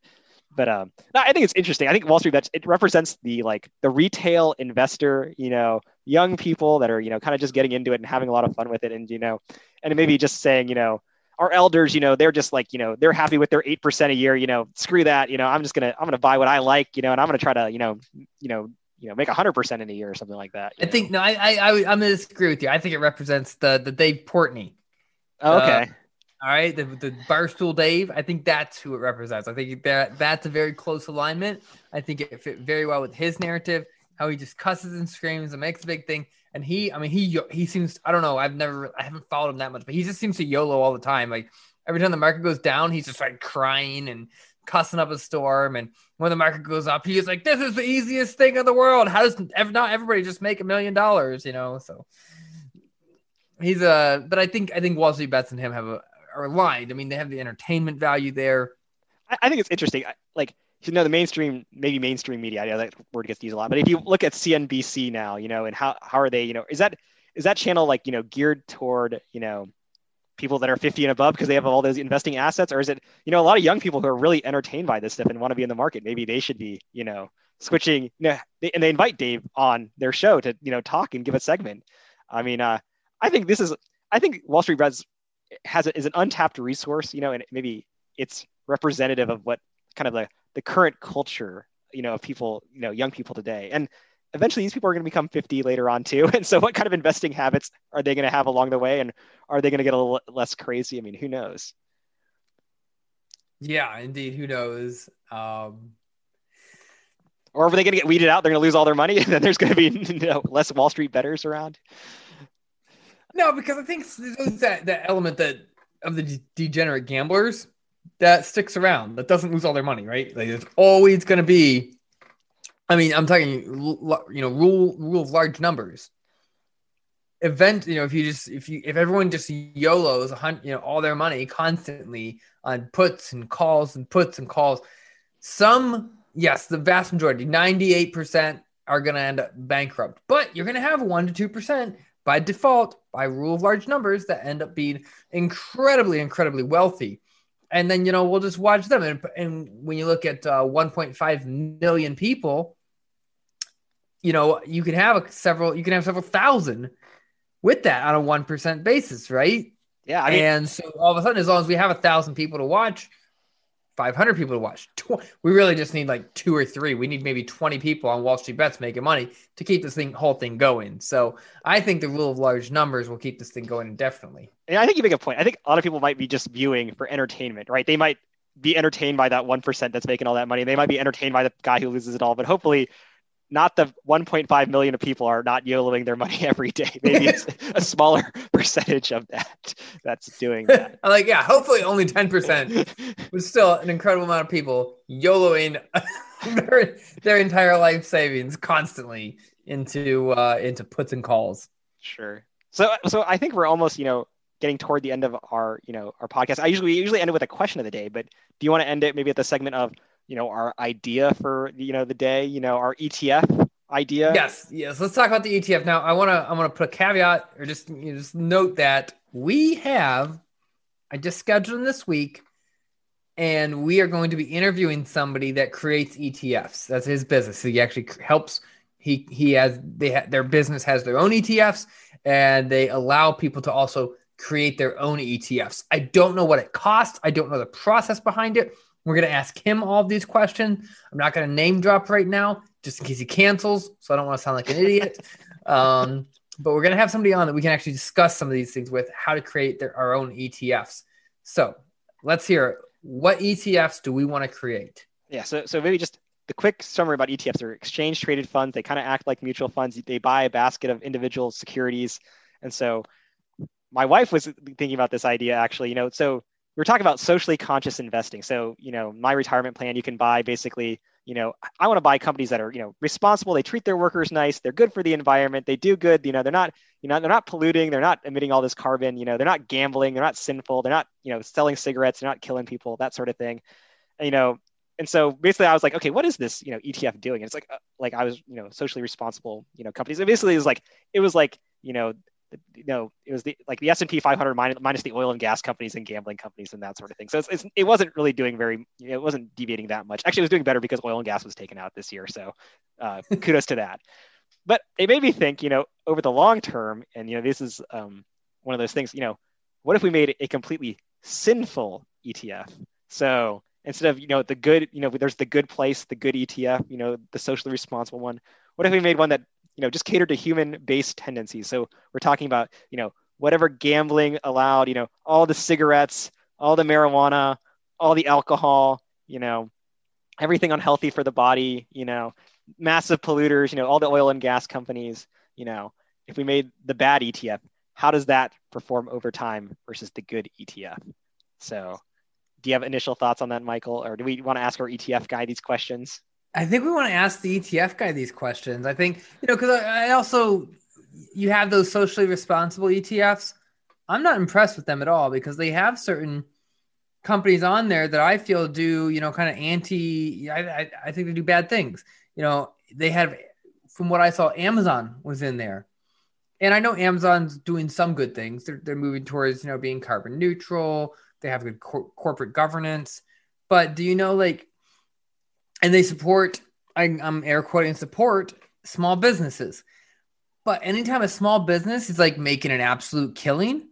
but um, I think it's interesting. I think Wall Street Bets it represents the like the retail investor, you know, young people that are you know kind of just getting into it and having a lot of fun with it, and you know, and maybe just saying you know our elders, you know, they're just like you know they're happy with their eight percent a year, you know, screw that, you know, I'm just gonna I'm gonna buy what I like, you know, and I'm gonna try to you know you know you know make a hundred percent in a year or something like that. I know? think no, I I, I am gonna disagree with you. I think it represents the the Dave Portnoy. Oh, okay. Uh, all right, the, the Barstool Dave. I think that's who it represents. I think that that's a very close alignment. I think it fit very well with his narrative. How he just cusses and screams and makes a big thing. And he, I mean, he he seems. I don't know. I've never, I haven't followed him that much, but he just seems to YOLO all the time. Like every time the market goes down, he's just like crying and cussing up a storm. And when the market goes up, he's like, "This is the easiest thing in the world. How does not everybody just make a million dollars?" You know, so he's a. But I think I think Street bets and him have a are aligned. I mean, they have the entertainment value there. I, I think it's interesting. Like, you know, the mainstream, maybe mainstream media, I know that word gets used a lot, but if you look at CNBC now, you know, and how, how are they, you know, is that, is that channel like, you know, geared toward, you know, people that are 50 and above because they have all those investing assets? Or is it, you know, a lot of young people who are really entertained by this stuff and want to be in the market? Maybe they should be, you know, switching, you know, they, and they invite Dave on their show to, you know, talk and give a segment. I mean, uh, I think this is, I think Wall Street Bets has is an untapped resource, you know, and maybe it's representative of what kind of the, the current culture, you know, of people, you know, young people today. And eventually these people are going to become 50 later on too. And so what kind of investing habits are they going to have along the way? And are they going to get a little less crazy? I mean, who knows? Yeah, indeed. Who knows? Um, or are they going to get weeded out? They're going to lose all their money, and then there's going to be you know, less Wall Street betters around. No, because I think there's that that element that of the degenerate gamblers that sticks around that doesn't lose all their money, right? Like there's always going to be. I mean, I'm talking, you know, rule rule of large numbers. Event, you know, if you just if you if everyone just YOLOs, you know, all their money constantly on puts and calls and puts and calls, some yes, the vast majority, 98% are going to end up bankrupt, but you're going to have one to two percent by default, by rule of large numbers, that end up being incredibly, incredibly wealthy. And then, you know, we'll just watch them. And, and when you look at uh, 1.5 million people, you know, you can have a several, you can have several thousand with that on a 1% basis, right? Yeah. I mean, and so all of a sudden, as long as we have a thousand people to watch, 500 people to watch. We really just need like two or three. We need maybe 20 people on Wall Street Bets making money to keep this thing whole thing going. So I think the rule of large numbers will keep this thing going indefinitely. Yeah, I think you make a point. I think a lot of people might be just viewing for entertainment, right? They might be entertained by that 1% that's making all that money. They might be entertained by the guy who loses it all, but hopefully not the 1.5 million of people are not YOLOing their money every day. Maybe it's a smaller percentage of that that's doing that. I'm like, yeah, hopefully only 10%, but still an incredible amount of people YOLOing their, their entire life savings constantly into uh, into puts and calls. Sure. So so I think we're almost, you know, getting toward the end of our, you know, our podcast. I usually we usually end it with a question of the day, but do you want to end it maybe at the segment of you know our idea for you know the day you know our etf idea? Yes yes. Let's talk about the etf now i want to i want to put a caveat or just you know, just note that we have i just scheduled this week and we are going to be interviewing somebody that creates etfs that's his business. He actually helps he he has they ha, their business has their own etfs and they allow people to also create their own etfs i don't know what it costs. I don't know the process behind it we're going to ask him all of these questions. I'm not going to name drop right now just in case he cancels. So I don't want to sound like an idiot. Um, but we're gonna have somebody on that we can actually discuss some of these things with how to create their, our own ETFs. So let's hear what ETFs do we want to create? Yeah, so so maybe just the quick summary about ETFs are exchange traded funds. They kind of act like mutual funds. They buy a basket of individual securities. And so my wife was thinking about this idea actually, you know, so we are talking about socially conscious investing. So, you know, my retirement plan, you can buy basically, you know, I want to buy companies that are, you know, responsible. They treat their workers nice. They're good for the environment. They do good. You know, they're not, you know, they're not polluting. They're not emitting all this carbon. You know, they're not gambling. They're not sinful. They're not, you know, selling cigarettes. They're not killing people. That sort of thing. And, you know, and so basically I was like, okay, what is this, you know, ETF doing? And it's like, uh, like I was, you know, socially responsible, you know, companies. And basically it was like, it was like, you know, you know, it was the like the S and P 500 minus, minus the oil and gas companies and gambling companies and that sort of thing. So it's, it's, it wasn't really doing very, you know, it wasn't deviating that much. Actually, it was doing better because oil and gas was taken out this year. So uh, kudos to that. But it made me think, you know, over the long term, and you know, this is um, one of those things. You know, what if we made a completely sinful ETF? So instead of you know the good, you know, there's the good place, the good ETF, you know, the socially responsible one. What if we made one that you know just cater to human based tendencies. So we're talking about you know whatever gambling allowed you know all the cigarettes all the marijuana all the alcohol you know everything unhealthy for the body you know massive polluters you know all the oil and gas companies you know if we made the bad etf how does that perform over time versus the good etf so do you have initial thoughts on that michael or do we want to ask our etf guy these questions I think we want to ask the ETF guy these questions. I think, you know, because I, I, also, you have those socially responsible ETFs. I'm not impressed with them at all because they have certain companies on there that I feel do, you know, kind of anti, I, I, I think they do bad things. You know, they have, from what I saw, Amazon was in there. And I know Amazon's doing some good things. They're, they're moving towards, you know, being carbon neutral. They have good cor- corporate governance. But do you know, like, and they support I, am air quoting support small businesses. But anytime a small business is like making an absolute killing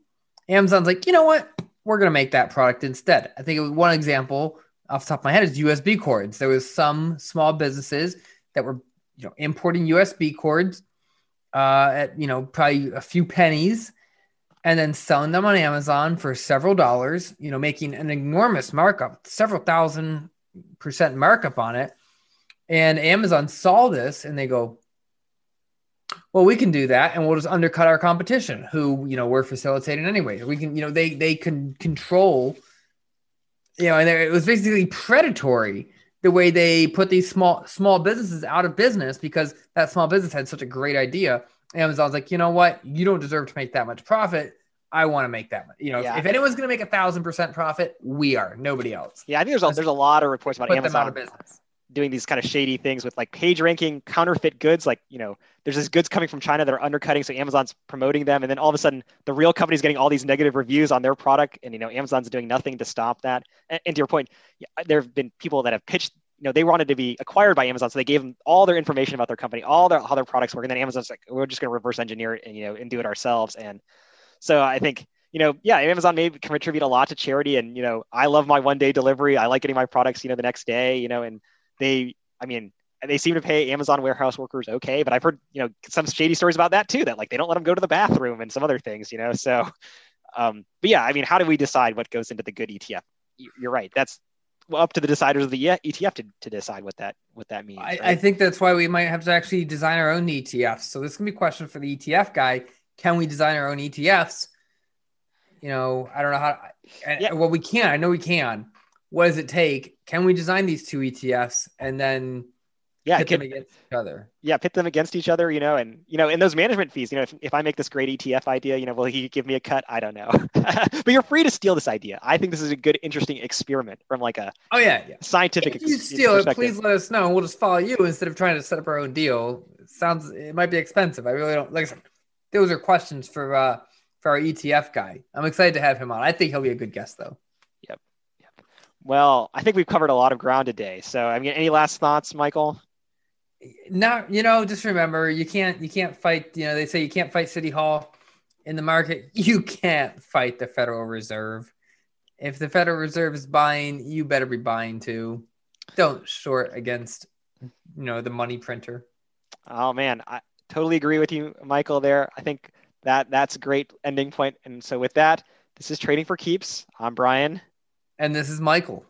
amazon's like you know what? We're going to make that product instead. I think one example off the top of my head is usb cords. There was some small businesses that were you know importing usb cords uh, at you know probably a few pennies and then selling them on amazon for several dollars you know making an enormous markup several thousand percent markup on it. And Amazon saw this and they go, well, we can do that and we'll just undercut our competition who, you know, we're facilitating anyway. We can, you know, they they can control, you know, and it was basically predatory the way they put these small small businesses out of business because that small business had such a great idea. Amazon's like, you know what? You don't deserve to make that much profit. I want to make that. You know, yeah. if, if, anyone's going to make a thousand percent profit, we are. Nobody else. Yeah, I think there's a, there's a lot of reports about Amazon doing these kind of shady things with like page ranking, counterfeit goods. Like you know, there's these goods coming from China that are undercutting, so Amazon's promoting them, and then all of a sudden, the real company's getting all these negative reviews on their product, and you know, Amazon's doing nothing to stop that. And, and to your point, there have been people that have pitched you know they wanted to be acquired by Amazon, so they gave them all their information about their company, all their how their products work, and then Amazon's like, we're just going to reverse engineer it and you know and do it ourselves. And so I think you know, yeah, Amazon may contribute a lot to charity. And, you know, I love my one day delivery. I like getting my products, you know, the next day, you know, and they, I mean, they seem to pay Amazon warehouse workers okay, but I've heard, you know, some shady stories about that too, that like they don't let them go to the bathroom and some other things, you know. So, um, but yeah, I mean, how do we decide what goes into the good ETF? You're right. That's up to the deciders of the ETF to, to decide what that what that means. I, right? I think that's why we might have to actually design our own ETFs. So this can be a question for the ETF guy. Can we design our own ETFs? you know, I don't know how. Yeah. Well, we can. I know we can. What does it take? Can we design these two ETFs and then yeah, pit them against each other? Yeah, pit them against each other. You know, and you know, in those management fees, you know, if, if I make this great ETF idea, you know, will he give me a cut? I don't know. but you're free to steal this idea. I think this is a good, interesting experiment from like a oh yeah, yeah. scientific. If you steal it, please let us know. We'll just follow you instead of trying to set up our own deal. It sounds it might be expensive. I really don't like. Those are questions for. uh for our ETF guy. I'm excited to have him on. I think he'll be a good guest, though. Yep. Yep. Well, I think we've covered a lot of ground today. So, I mean, any last thoughts, Michael? No, you know, just remember you can't you can't fight. You know, they say you can't fight City Hall in the market. You can't fight the Federal Reserve. If the Federal Reserve is buying, you better be buying too. Don't short against, you know, the money printer. Oh man, I, totally agree with you, Michael. There, I think that that's a great ending point. And so with that, this is trading for keeps. I'm Brian, and this is Michael.